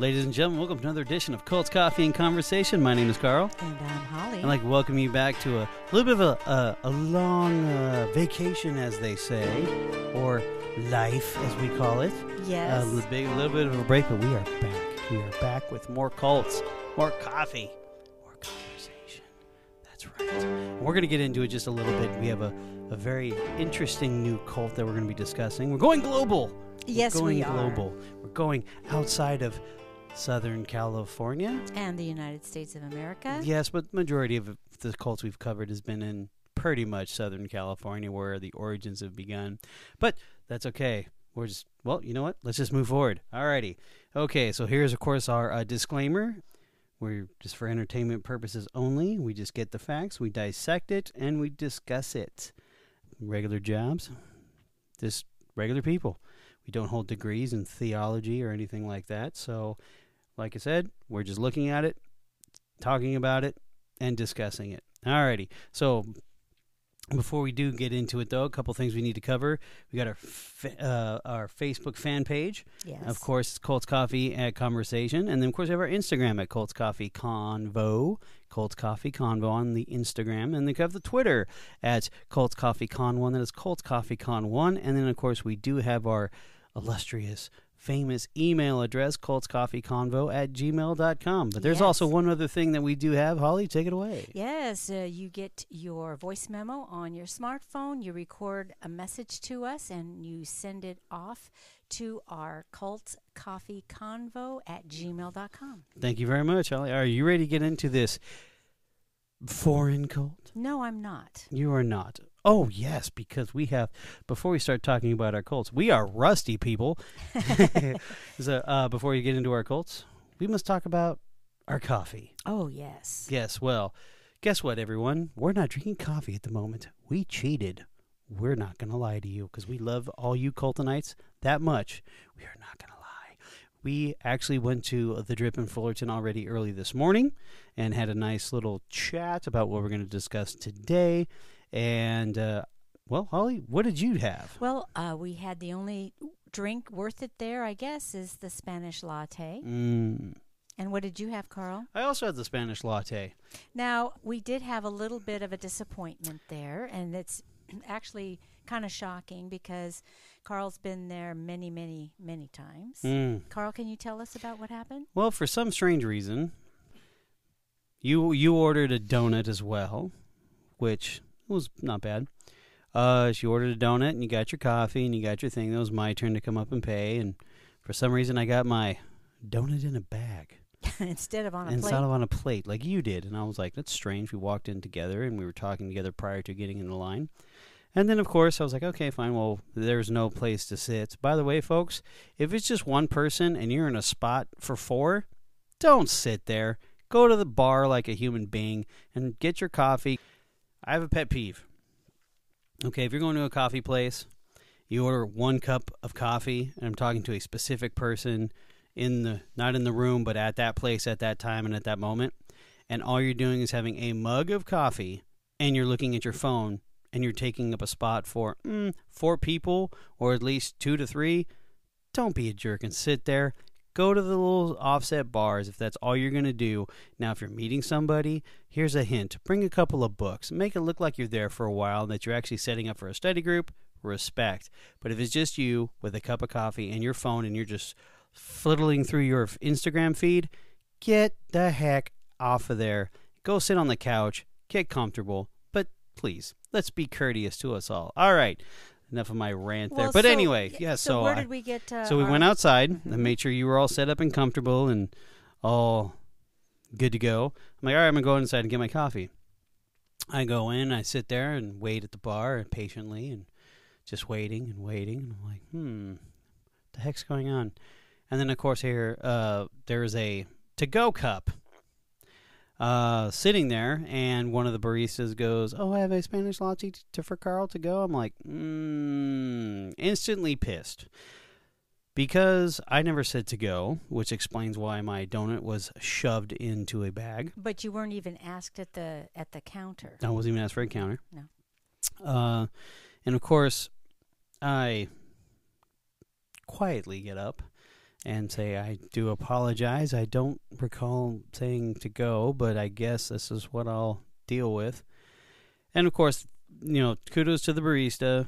Ladies and gentlemen, welcome to another edition of Cults Coffee and Conversation. My name is Carl. And I'm Holly. I'd like to welcome you back to a little bit of a, a, a long uh, vacation, as they say, or life, as we call it. yes. A little, bit, little bit of a break, but we are back. We are back with more cults, more coffee, more conversation. That's right. And we're going to get into it just a little bit. We have a, a very interesting new cult that we're going to be discussing. We're going global. yes, We're going we are. global. We're going outside of Southern California. And the United States of America. Yes, but majority of the cults we've covered has been in pretty much Southern California, where the origins have begun. But that's okay. We're just well, you know what? Let's just move forward. Alrighty. Okay, so here's of course our uh, disclaimer. We're just for entertainment purposes only. We just get the facts, we dissect it, and we discuss it. Regular jobs, just regular people. We don't hold degrees in theology or anything like that. So, like I said, we're just looking at it, talking about it, and discussing it. Alrighty. So before we do get into it, though, a couple things we need to cover. We got our uh, our Facebook fan page. Yes. Of course, Cults Coffee at Conversation, and then of course we have our Instagram at Cults Coffee Convo. Cults Coffee Convo on the Instagram, and then we have the Twitter at Cults Coffee Con One. That is Cults Coffee Con One, and then of course we do have our illustrious. Famous email address, cultscoffeeconvo at gmail.com. But there's Yes. also one other thing that we do have. Holly, take it away. Yes, uh, you get your voice memo on your smartphone. You record a message to us and you send it off to our cult coffee convo at gmail.com. Thank you very much, Holly. Are you ready to get into this foreign cult? No, I'm not. You are not. Oh, yes, because we have, before we start talking about our cults, we are rusty people. so, uh, before you get into our cults, we must talk about our coffee. Oh, yes. Yes, well, guess what, everyone? We're not drinking coffee at the moment. We cheated. We're not going to lie to you because we love all you cultonites that much. We are not going to lie. We actually went to the Drip in Fullerton already early this morning and had a nice little chat about what we're going to discuss today. And, uh, well, Holly, what did you have? Well, uh, we had the only drink worth it there, I guess, is the Spanish latte. Mm. And what did you have, Carl? I also had the Spanish latte. Now, we did have a little bit of a disappointment there, and it's actually kind of shocking because Carl's been there many, many, many times. Mm. Carl, can you tell us about what happened? Well, for some strange reason, you you ordered a donut as well, which was not bad. Uh, she ordered a donut and you got your coffee and you got your thing. It was my turn to come up and pay, and for some reason, I got my donut in a bag Instead of on a instead plate. of on a plate like you did. And I was like, that's strange. We walked in together and we were talking together prior to getting in the line. And then, of course, I was like, okay, fine. Well, there's no place to sit. By the way, folks, if it's just one person and you're in a spot for four, don't sit there. Go to the bar like a human being and get your coffee. I have a pet peeve. Okay, if you're going to a coffee place, you order one cup of coffee, and I'm talking to a specific person in the not in the room, but at that place at that time and at that moment, and all you're doing is having a mug of coffee, and you're looking at your phone, and you're taking up a spot for mm, four people or at least two to three. Don't be a jerk and sit there. Go to the little offset bars if that's all you're going to do. Now, if you're meeting somebody, here's a hint bring a couple of books. Make it look like you're there for a while and that you're actually setting up for a study group. Respect. But if it's just you with a cup of coffee and your phone and you're just fiddling through your Instagram feed, get the heck off of there. Go sit on the couch, get comfortable, but please, let's be courteous to us all. All right. Enough of my rant there. But so- anyway, yeah, so, so, where I- did we get? Uh, so we our- went outside Mhm. and made sure you were all set up and comfortable and all good to go. I'm like, all right, I'm gonna go inside and get my coffee. I go in, I sit there and wait at the bar and patiently and just waiting and waiting. And I'm like, hmm, the heck's going on? And then of course here, uh, there's a to-go cup uh, sitting there, and one of the baristas goes, "Oh, I have a Spanish latte to, for Carl to go." I'm like, mm, instantly pissed because I never said to go, which explains why my donut was shoved into a bag. But you weren't even asked at the at the counter. I wasn't even asked for a counter. No. Uh, and of course, I quietly get up and say, I do apologize. I don't recall saying to go, but I guess this is what I'll deal with. And of course, you know, kudos to the barista.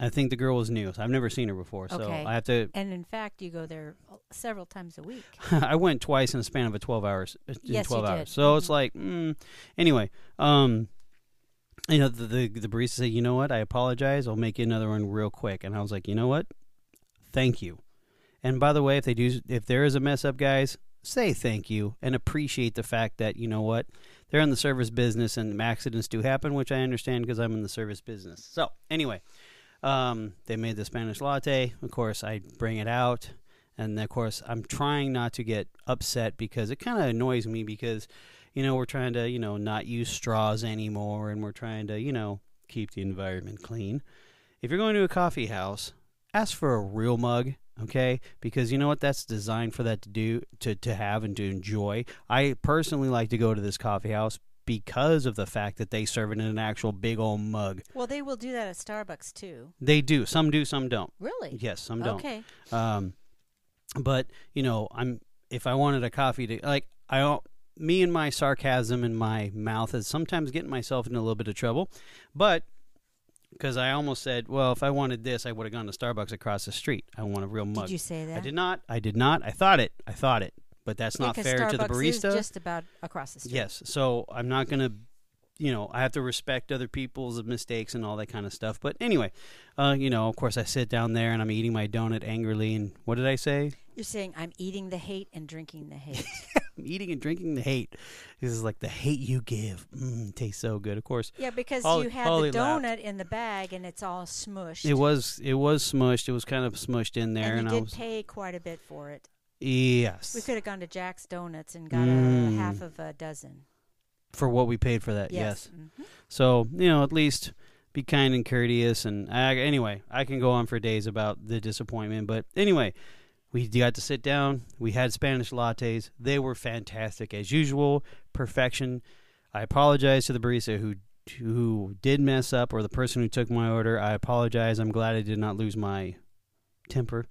I think the girl was new. So I've never seen her before, so Okay. I have to. And in fact, you go there several times a week. I went twice in the span of a twelve hours. In Yes, you twelve did. So it's Mhm. like, mm. anyway. Um, you know, the, the the barista said, "You know what? I apologize. I'll make you another one real quick." And I was like, "You know what? Thank you." And by the way, if they do, if there is a mess up, guys, say thank you and appreciate the fact that you know what they're in the service business and accidents do happen, which I understand because I'm in the service business. So anyway, um, they made the Spanish latte. Of course, I bring it out, and of course, I'm trying not to get upset because it kind of annoys me because you know we're trying to you know not use straws anymore, and we're trying to you know keep the environment clean. If you're going to a coffee house, ask for a real mug okay? Because you know what? That's designed for that to do to, to have and to enjoy. I personally like to go to this coffee house because of the fact that they serve it in an actual big old mug. Well, they will do that at Starbucks too. they do. Some do some don't. Really? yes some don't. Okay. um but you know i'm if i wanted a coffee to like i don't me and my sarcasm and my mouth is sometimes getting myself in a little bit of trouble. But because i almost said well if i wanted this i would have gone to starbucks across the street i want a real mug Did you say that? I did not. I did not. I thought it. I thought it. But that's not fair to the Starbucks is barista. just about across the street. yes. So I'm not going to, you know, I have to respect other people's mistakes and all that kind of stuff. But anyway, uh, you know, of course, I sit down there and I'm eating my donut angrily. And what did I say? You're saying I'm eating the hate and drinking the hate. I'm eating and drinking the hate. This is like the hate you give. Mm, tastes so good. Of course, yeah, because Holly- you had Holly the laughed. donut in the bag and it's all smushed. it was it was smushed. It was kind of smushed in there, and and, you I did was pay quite a bit for it. yes We could have gone to Jack's Donuts and got Mm. a half of a dozen. for what we paid for that. yes. Mhm. So you know, at least be kind and courteous. And I, anyway, I can go on for days about the disappointment. But anyway, we got to sit down. We had Spanish lattes. They were fantastic as usual, perfection. I apologize to the barista who who did mess up, or the person who took my order. I apologize. I'm glad I did not lose my temper.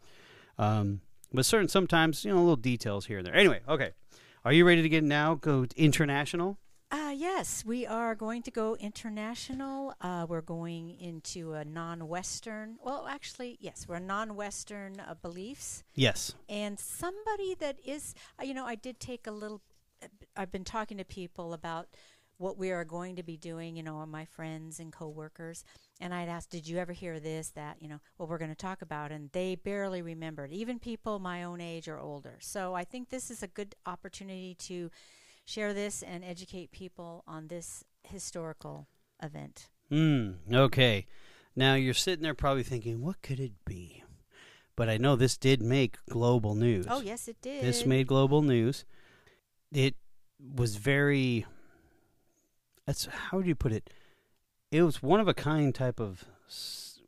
Um, but certain sometimes, you know, little details here and there. Anyway, okay. Are you ready to get now? Go international. Uh, yes, we are going to go international. Uh, we're going into a non-Western. Well, actually, yes, we're non-Western uh, beliefs. Yes. and somebody that is uh, you know i did take a little i've been talking to people about what we are going to be doing you know my friends and coworkers and i'd asked did you ever hear this that you know what we're going to talk about and they barely remembered even people my own age or older so i think this is a good opportunity to share this and educate people on this historical event Hmm. Okay. Now you're sitting there probably thinking, what could it be? But I know this did make global news. oh yes it did This made global news. It was very. That's how do you put it? It was one of a kind type of.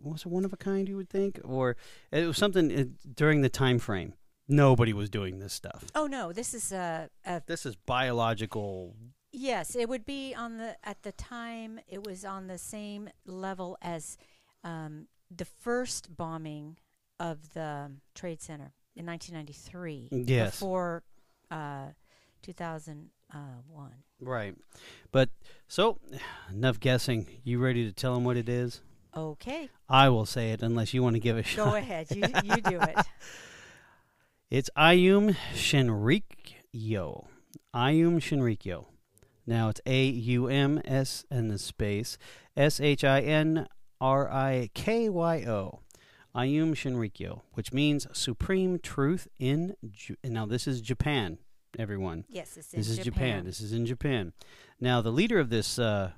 Was it one of a kind? You would think, or it was something uh, during the time frame. Nobody was doing this stuff. oh no this is a, a This is biological. Yes, it would be on the at the time. It was on the same level as um, the first bombing of the Trade Center in 1993. Yes. Before uh, 2001. Right. But so enough guessing. You ready to tell them what it is? Okay, I will say it unless you want to give a shot. go ahead. You you do it. It's Aum Shinrikyo. Aum Shinrikyo. Now it's A U M S and the space S H I N R I K Y O. Aum Shinrikyo, which means supreme truth in. Ju- now this is Japan, everyone. Yes, This is Japan. Japan. This is in Japan. Now, the leader of this uh,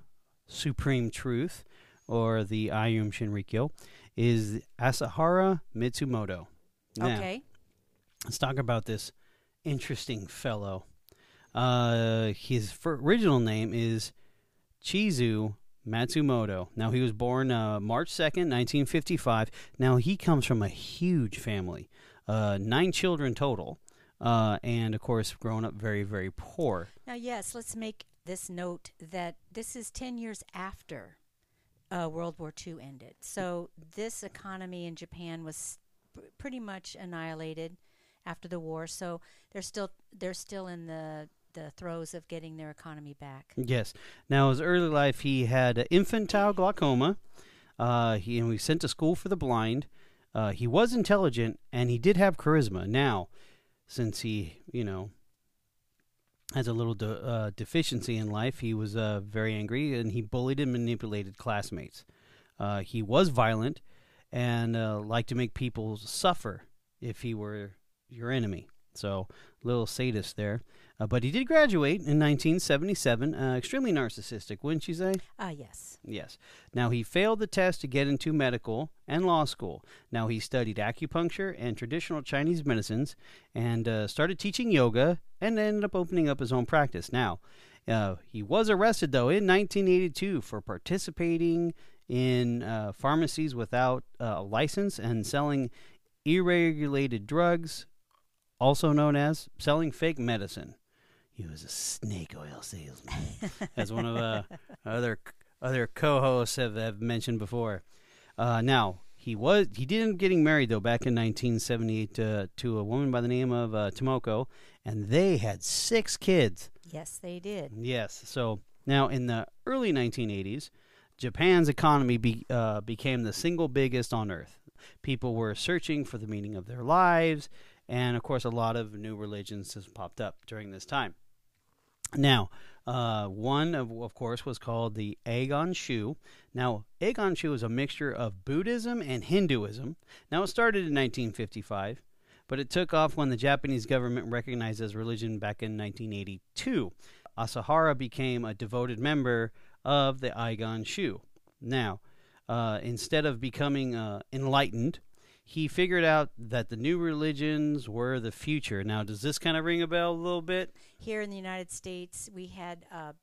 supreme truth, or the Aum Shinrikyo, is Asahara Matsumoto. Now, Okay. Let's talk about this interesting fellow. Uh, his original name is Chizuo Matsumoto. Now, he was born uh, March 2nd, 1955. Now, he comes from a huge family, uh, nine children total, uh, and of course, grown up very, very poor. Now, yes, let's make this note that this is 10 years after uh, World War II ended. So this economy in Japan was pretty much annihilated after the war. So they're still they're still in the the throes of getting their economy back. Yes. Now, his early life, he had infantile glaucoma. Uh, he and we sent to school for the blind. Uh, he was intelligent and he did have charisma. Now, since he, you know, has a little de- uh, deficiency in life, he was uh, very angry and he bullied and manipulated classmates. Uh, he was violent and uh, liked to make people suffer if he were your enemy. So, little sadist there. Uh, but he did graduate in 1977. Uh, extremely narcissistic, wouldn't you say? Ah, yes. Yes. Now, he failed the test to get into medical and law school. Now, he studied acupuncture and traditional Chinese medicines and uh, started teaching yoga and ended up opening up his own practice. Now, uh, he was arrested, though, in 1982 for participating in uh, pharmacies without uh, a license and selling irregulated drugs, also known as selling fake medicine. He was a snake oil salesman, as one of uh, other other co-hosts have, have mentioned before. Uh, now he was he didn't getting married though back in 1978 to, to a woman by the name of uh, Tomoko, and they had six kids. Yes, they did. Yes. So now in the early 1980s, Japan's economy be, uh, became the single biggest on earth. People were searching for the meaning of their lives, and of course, a lot of new religions has popped up during this time. Now, uh, one of, of course was called the Agon Shu. Now, Agon Shu is a mixture of Buddhism and Hinduism. Now, it started in 1955, but it took off when the Japanese government recognized as religion back in 1982. Asahara became a devoted member of the Agon Shu. Now, uh, instead of becoming uh, enlightened, he figured out that the new religions were the future. Now, does this kind of ring a bell a little bit? Here in the United States, we had uh,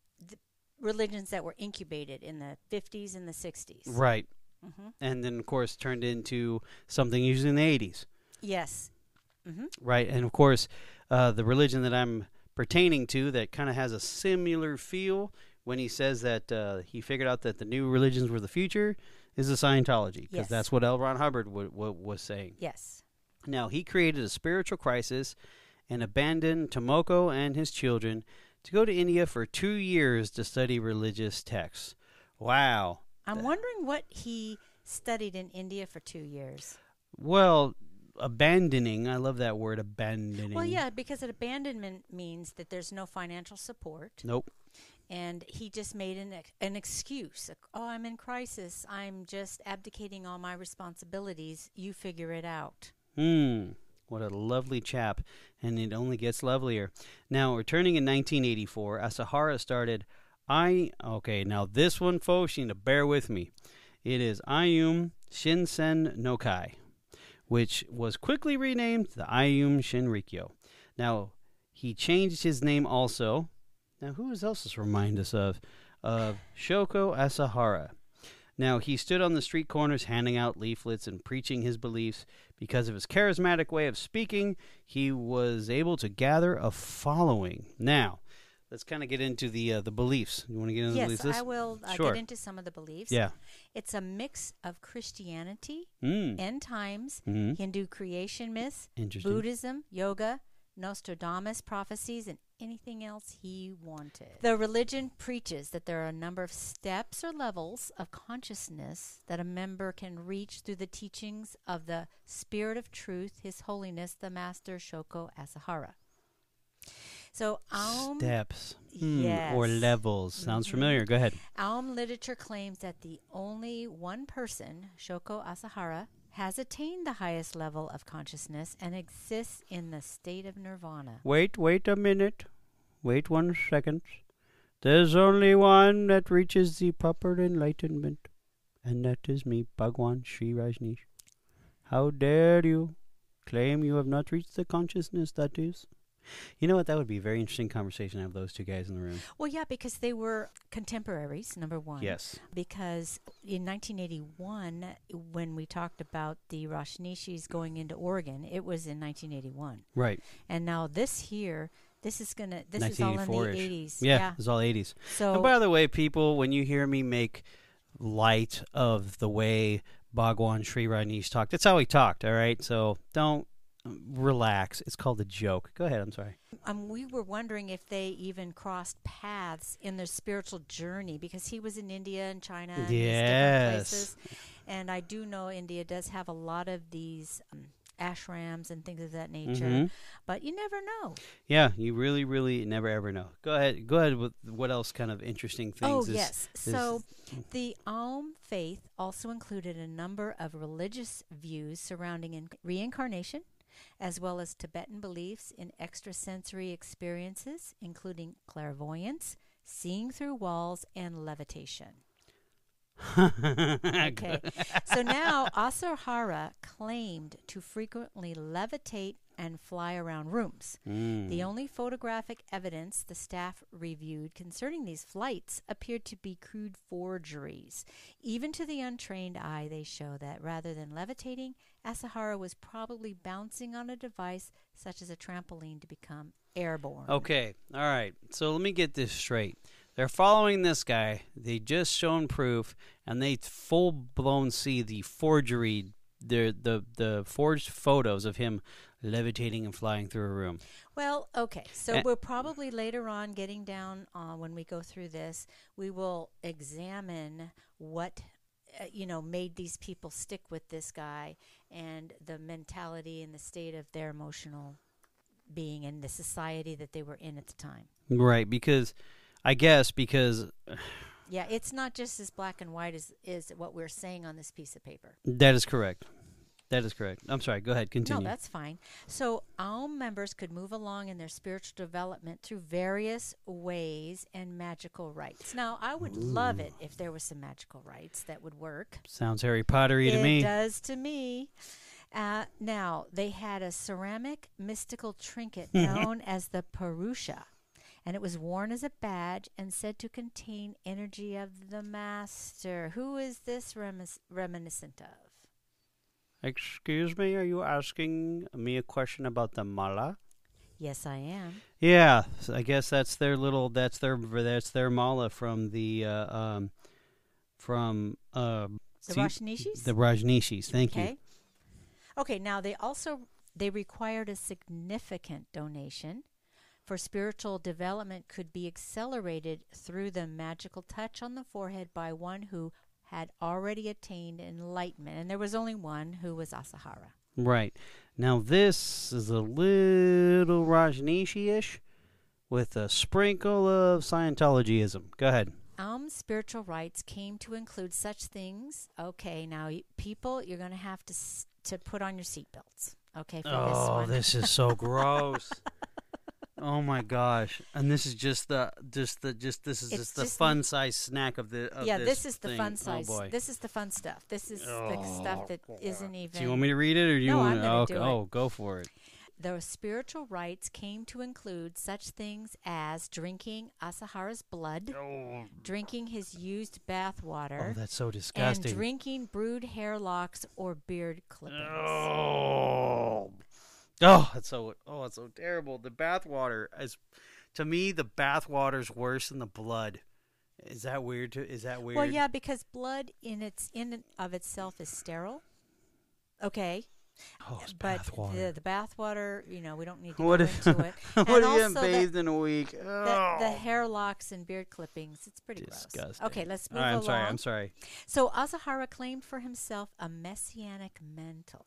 religions that were incubated in the 50s and the 60s. Right. Mm-hmm. And then, of course, turned into something usually in the 80s. Yes. Mm-hmm. Right. And, of course, uh, the religion that I'm pertaining to that kind of has a similar feel when he says that uh, he figured out that the new religions were the future is the Scientology because Yes. that's what L. Ron Hubbard w- w- was saying. Yes. Now, he created a spiritual crisis and abandoned Tomoko and his children to go to India for two years to study religious texts. Wow. I'm wondering what he studied in India for two years. Well, abandoning, I love that word, abandoning. Well, yeah, because an abandonment means that there's no financial support, Nope. And he just made an an excuse. Oh, I'm in crisis. I'm just abdicating all my responsibilities. You figure it out. Hmm. What a lovely chap. And it only gets lovelier. Now, returning in 1984, Asahara started I. Okay, now this one, folks, you need to bear with me. It is Aum Shinsen no Kai, which was quickly renamed the Aum Shinrikyo. Now, he changed his name also. Now, who else does remind us of? Of Shoko Asahara. Now, he stood on the street corners handing out leaflets and preaching his beliefs. Because of his charismatic way of speaking, he was able to gather a following. Now, let's kind of get into the uh, the beliefs. You want to get into the beliefs? Yes? I will uh, Sure. get into some of the beliefs. Yeah. It's a mix of Christianity, Mm. end times, hmm Hindu creation myths, Buddhism, yoga, Nostradamus prophecies, and anything else he wanted. The religion preaches that there are a number of steps or levels of consciousness that a member can reach through the teachings of the Spirit of Truth, His Holiness the Master Shoko Asahara. So, Aum, Steps. Hmm, Or levels. Sounds Mhm. familiar. Go ahead. Aum literature claims that the only one person, Shoko Asahara, has attained the highest level of consciousness and exists in the state of nirvana. Wait, wait a minute. Wait one second. There's only one that reaches the proper enlightenment, and that is me, Bhagwan Shree Rajneesh. How dare you claim you have not reached the consciousness that is? You know what? That would be a very interesting conversation to have those two guys in the room. Well, yeah, because they were contemporaries, number one. Yes. Because in 1981, when we talked about the Rajneeshis going into Oregon, it was in 1981. Right. And now this here, this is to, this is all in the 1984-ish. 80s. Yeah, it's all 80s. So, And by the way, people, when you hear me make light of the way Bhagwan Shree Rajneesh talked, that's how he talked, all right? So don't, relax. It's called a joke. Go ahead. I'm sorry. Um, we were wondering if they even crossed paths in their spiritual journey because he was in India and China and these different Yes. places. And I do know India does have a lot of these um, ashrams and things of that nature, Mhm. but you never know. Yeah, you really, really never ever know. Go ahead. Go ahead with what else kind of interesting things. Oh, is- yes. is- So the Aum faith also included a number of religious views surrounding in- reincarnation, as well as Tibetan beliefs in extrasensory experiences, including clairvoyance, seeing through walls, and levitation. Okay. so now Asahara claimed to frequently levitate and fly around rooms. Mm. The only photographic evidence the staff reviewed concerning these flights appeared to be crude forgeries. Even to the untrained eye, they show that rather than levitating, Asahara was probably bouncing on a device such as a trampoline to become airborne. Okay. All right. So let me get this straight. They're following this guy. They just shown proof, and they full blown see the forgery, the the the forged photos of him levitating and flying through a room. Well, okay. So Eh. we're probably later on getting down uh, when we go through this, we will examine what uh, you know made these people stick with this guy and the mentality and the state of their emotional being and the society that they were in at the time. Right. Because, I guess because Yeah, it's not just as black and white as is what we're saying on this piece of paper. that is correct. That is correct. I'm sorry. Go ahead. Continue. No, that's fine. So, Aum members could move along in their spiritual development through various ways and magical rites. Now, I would love it if there were some magical rites that would work. Sounds Harry Pottery to it me. It does to me. Uh, now, they had a ceramic mystical trinket known as the Purusha, and it was worn as a badge and said to contain energy of the master. Who is this remis- reminiscent of? Excuse me. Are you asking me a question about the mala? Yes, I am. Yeah, I guess that's their little that's their that's their mala from the uh, um from uh The see- Rajneeshis? the Rajneeshis. Thank you. okay. Okay, now they also they required a significant donation for spiritual development could be accelerated through the magical touch on the forehead by one who had already attained enlightenment. And there was only one who was Asahara. Right. Now this is a little Rajneeshi-ish with a sprinkle of Scientologyism. Go ahead. Um, spiritual rites came to include such things. Okay, now people, you're going to have to s- to put on your seatbelts. Okay, for this Oh, one. this is so gross. Oh my gosh! And this is just the just the just this is It's just the just- fun size snack of the of yeah, this, this is the thing. fun oh, size. Oh boy! This is the fun stuff. This is the oh, stuff that isn't even. Do you want me to read it, or do you No, want? I'm gonna okay. do it. Oh, go for it. The spiritual rites came to include such things as drinking Asahara's blood, Oh, drinking his used bath water, oh that's so disgusting. and disgusting. drinking brewed hair locks or beard clippings. Oh, oh, that's so. Oh, it's so terrible. The bath water is, to me, the bath water's worse than the blood. Is that weird? To is that weird? Well, yeah, because blood in its in and of itself is sterile. Okay, Oh, it's but bath water. the the bath water, you know, we don't need to What go if- into it. what and if you the- bathed in a week? The, Oh. the hair locks and beard clippings, it's pretty Disgusting. gross. Okay, let's move right, I'm along. sorry. I'm sorry. So Asahara claimed for himself a messianic mantle.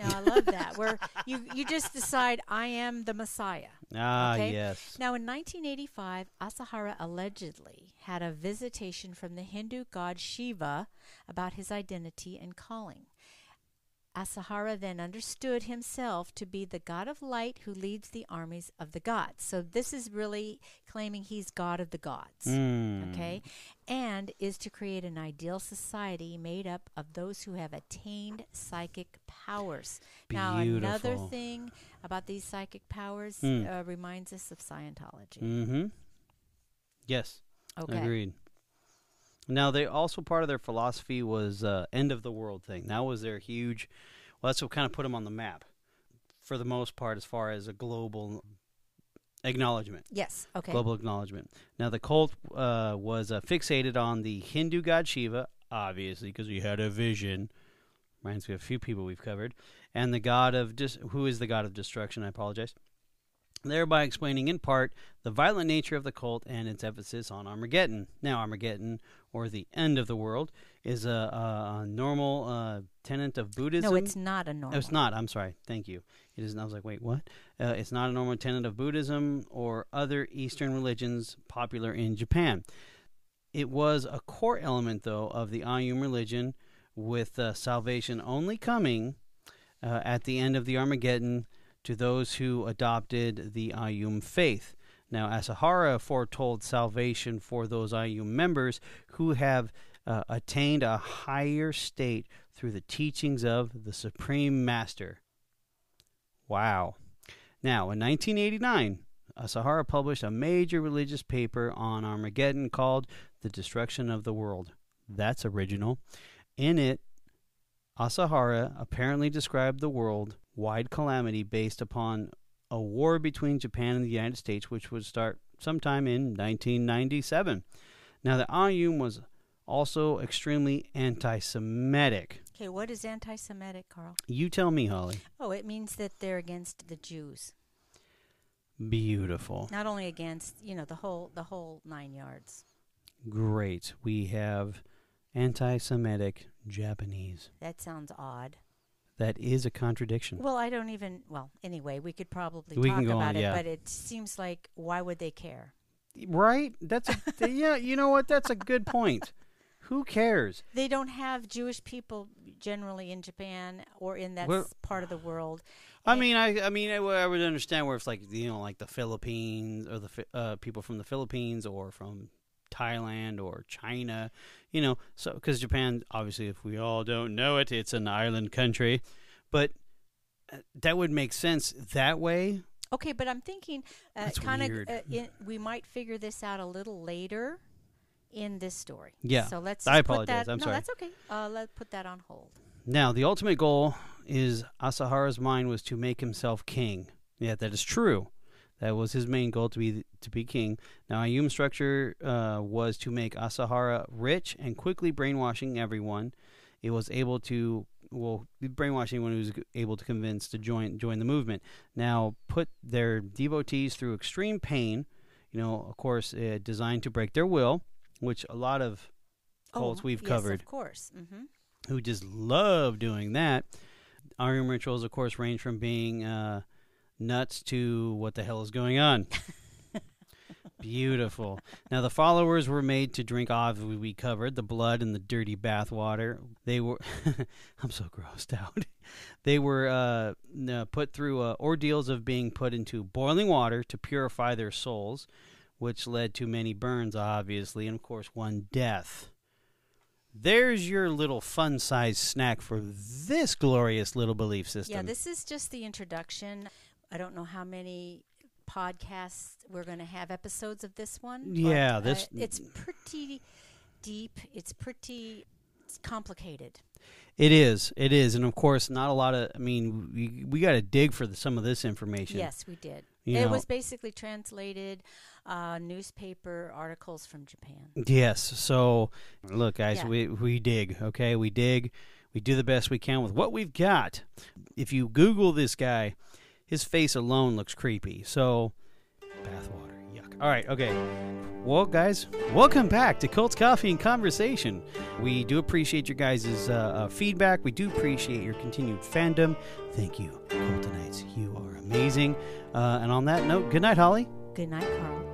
Now I love that. Where you you just decide I am the Messiah. Ah, Okay. yes. Now in 1985, Asahara allegedly had a visitation from the Hindu god Shiva about his identity and calling. Asahara then understood himself to be the god of light who leads the armies of the gods. So this is really claiming he's god of the gods Mm. okay, and is to create an ideal society made up of those who have attained psychic powers. Now, another thing about these psychic powers Mm. uh, reminds us of Scientology. Mm-hmm. Yes. Okay. Agreed. Now, they also part of their philosophy was uh, end of the world thing. That was their huge. Well, that's what kind of put them on the map, for the most part, as far as a global acknowledgement. Yes. Okay. Global acknowledgement. Now, the cult uh, was uh, fixated on the Hindu god Shiva, obviously, because he had a vision. Reminds me of a few people we've covered. And the god of dis- who is the god of destruction? I apologize. Thereby explaining in part the violent nature of the cult and its emphasis on Armageddon. Now, Armageddon, or the end of the world, is a, a, a normal uh, tenet of Buddhism. No, it's not a normal. Oh, it's not. I'm sorry. Thank you. It is. I was like, wait, what? Uh, it's not a normal tenet of Buddhism or other Eastern religions popular in Japan. It was a core element, though, of the Aum religion, with uh, salvation only coming uh, at the end of the Armageddon to those who adopted the Aum faith. Now, Asahara foretold salvation for those Aum members who have uh, attained a higher state through the teachings of the Supreme Master. Wow. Now, in 1989, Asahara published a major religious paper on Armageddon called The Destruction of the World. That's original. In it, Asahara apparently described the world wide calamity based upon a war between Japan and the United States, which would start sometime in 1997. Now, the Aum was also extremely anti Semitic. Okay, what is anti Semitic, Carl? You tell me, Holly. Oh, it means that they're against the Jews. Beautiful. Not only against, you know, the whole the whole nine yards. Great. We have anti Semitic Japanese. That sounds odd. That is a contradiction. Well, I don't even. Well, anyway, we could probably We talk about on, it, yeah. but it seems like why would they care? Right? That's a yeah, you know what? That's a good point. Who cares? They don't have Jewish people generally in Japan or in that Well- part of the world. I And- mean, I I mean, I would understand where it's like you know, like the Philippines or the uh, people from the Philippines or from Thailand or China, you know. So because Japan, obviously, if we all don't know it, it's an island country, but uh, that would make sense that way. Okay, but I'm thinking uh, kind of uh, we might figure this out a little later in this story. Yeah, So let's. I apologize. That, I'm no, sorry. that's okay. Uh, let's put that on hold. Now, the ultimate goal is Asahara's mind was to make himself king. Yeah, that is true. That was his main goal to be to be king. Now, Aum's structure uh, was to make Asahara rich and quickly brainwashing everyone. It was able to well brainwashing anyone who was able to convince to join join the movement. Now, put their devotees through extreme pain. You know, of course, uh, designed to break their will, which a lot of cults oh, we've yes, covered of course. hmm who just love doing that. Aum rituals, of course, range from being uh, nuts to what the hell is going on. Beautiful. Now, the followers were made to drink, obviously, we covered the blood and the dirty bath water. They were, I'm so grossed out. They were uh, put through uh, ordeals of being put into boiling water to purify their souls, which led to many burns, obviously, and of course, one death. There's your little fun sized snack for this glorious little belief system. Yeah, this is just the introduction. I don't know how many podcasts we're going to have episodes of this one. but, Yeah, uh, this- it's pretty deep. It's pretty it's complicated. It is. It is. And of course, not a lot of, I mean, we, we got to dig for the, some of this information. Yes, we did. You it know- was basically translated uh, newspaper articles from Japan. Yes. So, look, guys, Yeah. we, we dig, okay? We dig. We do the best we can with what we've got. If you Google this guy, his face alone looks creepy. So, bathwater. Yuck. All right. Okay. Well, guys, welcome back to Cults Coffee and Conversation. We do appreciate your guys' uh, uh, feedback. We do appreciate your continued fandom. Thank you, Cultonites. You are amazing. Uh, and on that note, good night, Holly. Good night, Carl.